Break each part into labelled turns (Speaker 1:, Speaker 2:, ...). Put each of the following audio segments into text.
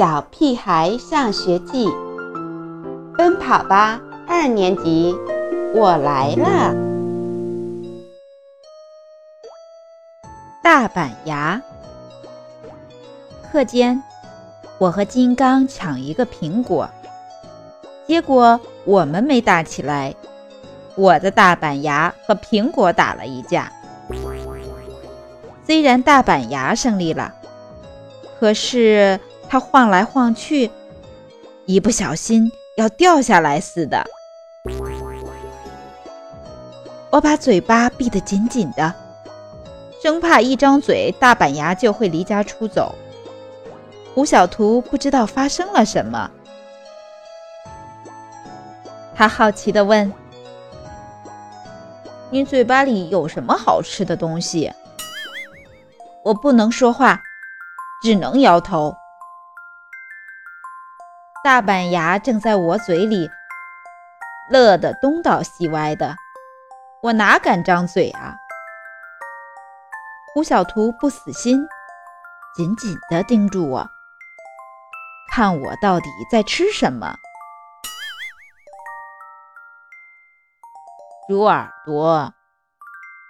Speaker 1: 小屁孩上学记》，奔跑吧二年级，我来了。
Speaker 2: 大板牙。课间，我和金刚抢一个苹果，结果我们没打起来，我的大板牙和苹果打了一架。虽然大板牙胜利了，可是它晃来晃去，一不小心要掉下来似的。我把嘴巴闭得紧紧的，生怕一张嘴大板牙就会离家出走。胡小图不知道发生了什么，他好奇地问：“你嘴巴里有什么好吃的东西？”我不能说话，只能摇头。大板牙正在我嘴里乐得东倒西歪的，我哪敢张嘴啊？胡小图不死心，紧紧地盯住我，看我到底在吃什么。
Speaker 3: 猪耳朵，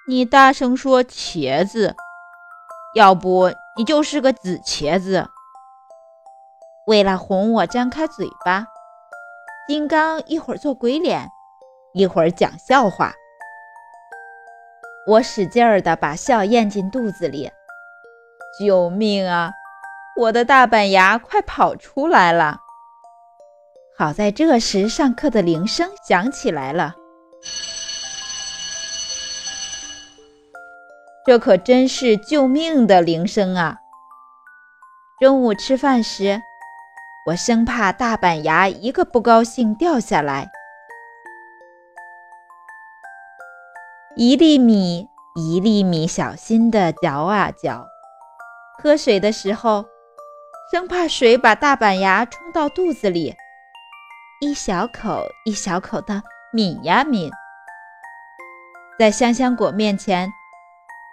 Speaker 3: 你大声说茄子。要不你就是个紫茄子。
Speaker 2: 为了哄我张开嘴巴，金刚一会儿做鬼脸，一会儿讲笑话。我使劲儿地把笑咽进肚子里。救命啊！我的大板牙快跑出来了。好在这时上课的铃声响起来了。这可真是救命的铃声啊！中午吃饭时，我生怕大板牙一个不高兴掉下来，一粒米一粒米小心地嚼啊嚼。喝水的时候，生怕水把大板牙冲到肚子里，一小口一小口地抿呀抿。在香香果面前。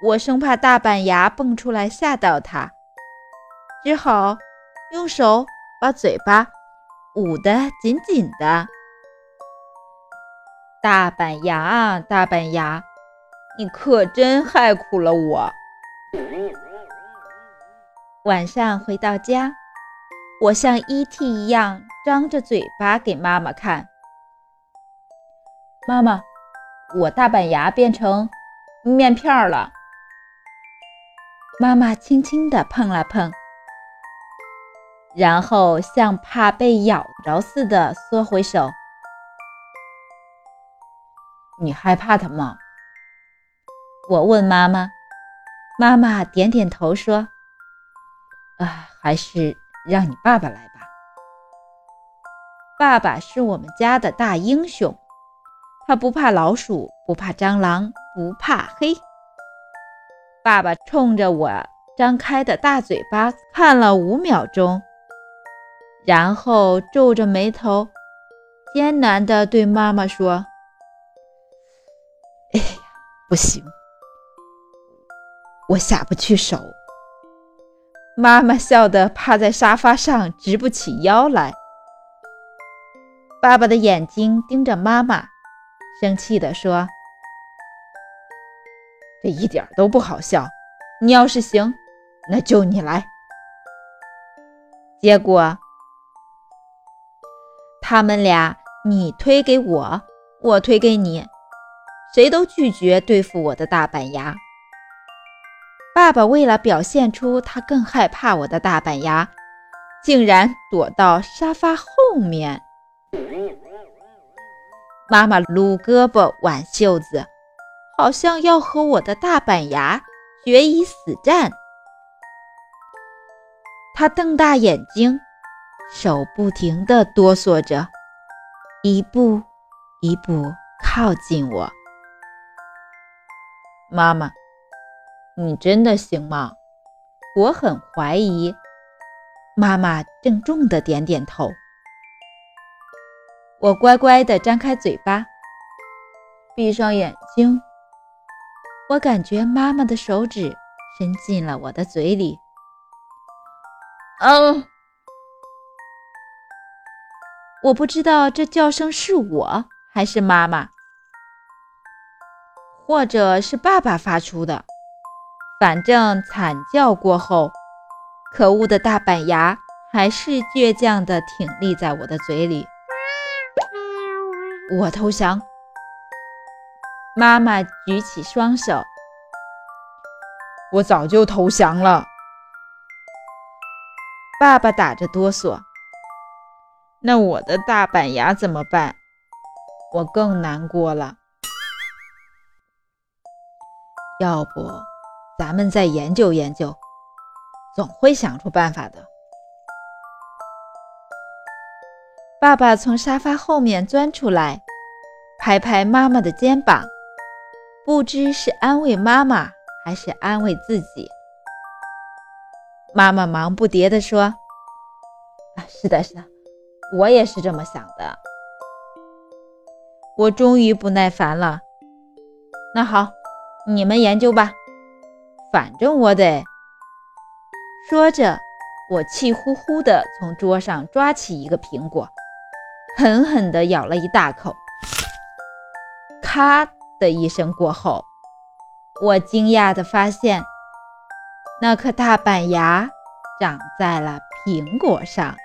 Speaker 2: 我生怕大板牙蹦出来吓到它，只好用手把嘴巴捂得紧紧的。大板牙啊，大板牙，你可真害苦了我。晚上回到家，我像 E.T. 一样张着嘴巴给妈妈看。妈妈，我大板牙变成面片了。妈妈轻轻地碰了碰，然后像怕被咬着似的缩回手。你害怕它吗？我问妈妈。妈妈点点头说：“啊，还是让你爸爸来吧。爸爸是我们家的大英雄，他不怕老鼠，不怕蟑螂，不怕黑。”爸爸冲着我张开的大嘴巴看了五秒钟，然后皱着眉头，艰难地对妈妈说：“ 哎呀，不行，我下不去手。”妈妈笑得趴在沙发上直不起腰来。爸爸的眼睛盯着妈妈，生气地说。这一点都不好笑。你要是行，那就你来。结果，他们俩你推给我，我推给你，谁都拒绝对付我的大板牙。爸爸为了表现出他更害怕我的大板牙，竟然躲到沙发后面。妈妈撸胳膊挽袖子。好像要和我的大板牙决一死战。他瞪大眼睛，手不停地哆嗦着，一步一步靠近我。妈妈，你真的行吗？我很怀疑。妈妈郑重地点点头。我乖乖地张开嘴巴，闭上眼睛。我感觉妈妈的手指伸进了我的嘴里，嗯，我不知道这叫声是我还是妈妈，或者是爸爸发出的。反正惨叫过后，可恶的大板牙还是倔强地挺立在我的嘴里。我投降。妈妈举起双手。
Speaker 3: 我早就投降了。
Speaker 2: 爸爸打着哆嗦。那我的大板牙怎么办？我更难过了。要不，咱们再研究研究，总会想出办法的。爸爸从沙发后面钻出来，拍拍妈妈的肩膀，不知是安慰妈妈。还是安慰自己。妈妈忙不迭地说：“啊，是的，是的，我也是这么想的。”我终于不耐烦了。那好，你们研究吧，反正我得……说着，我气呼呼地从桌上抓起一个苹果，狠狠地咬了一大口。咔的一声过后。我惊讶地发现，那颗大板牙长在了苹果上。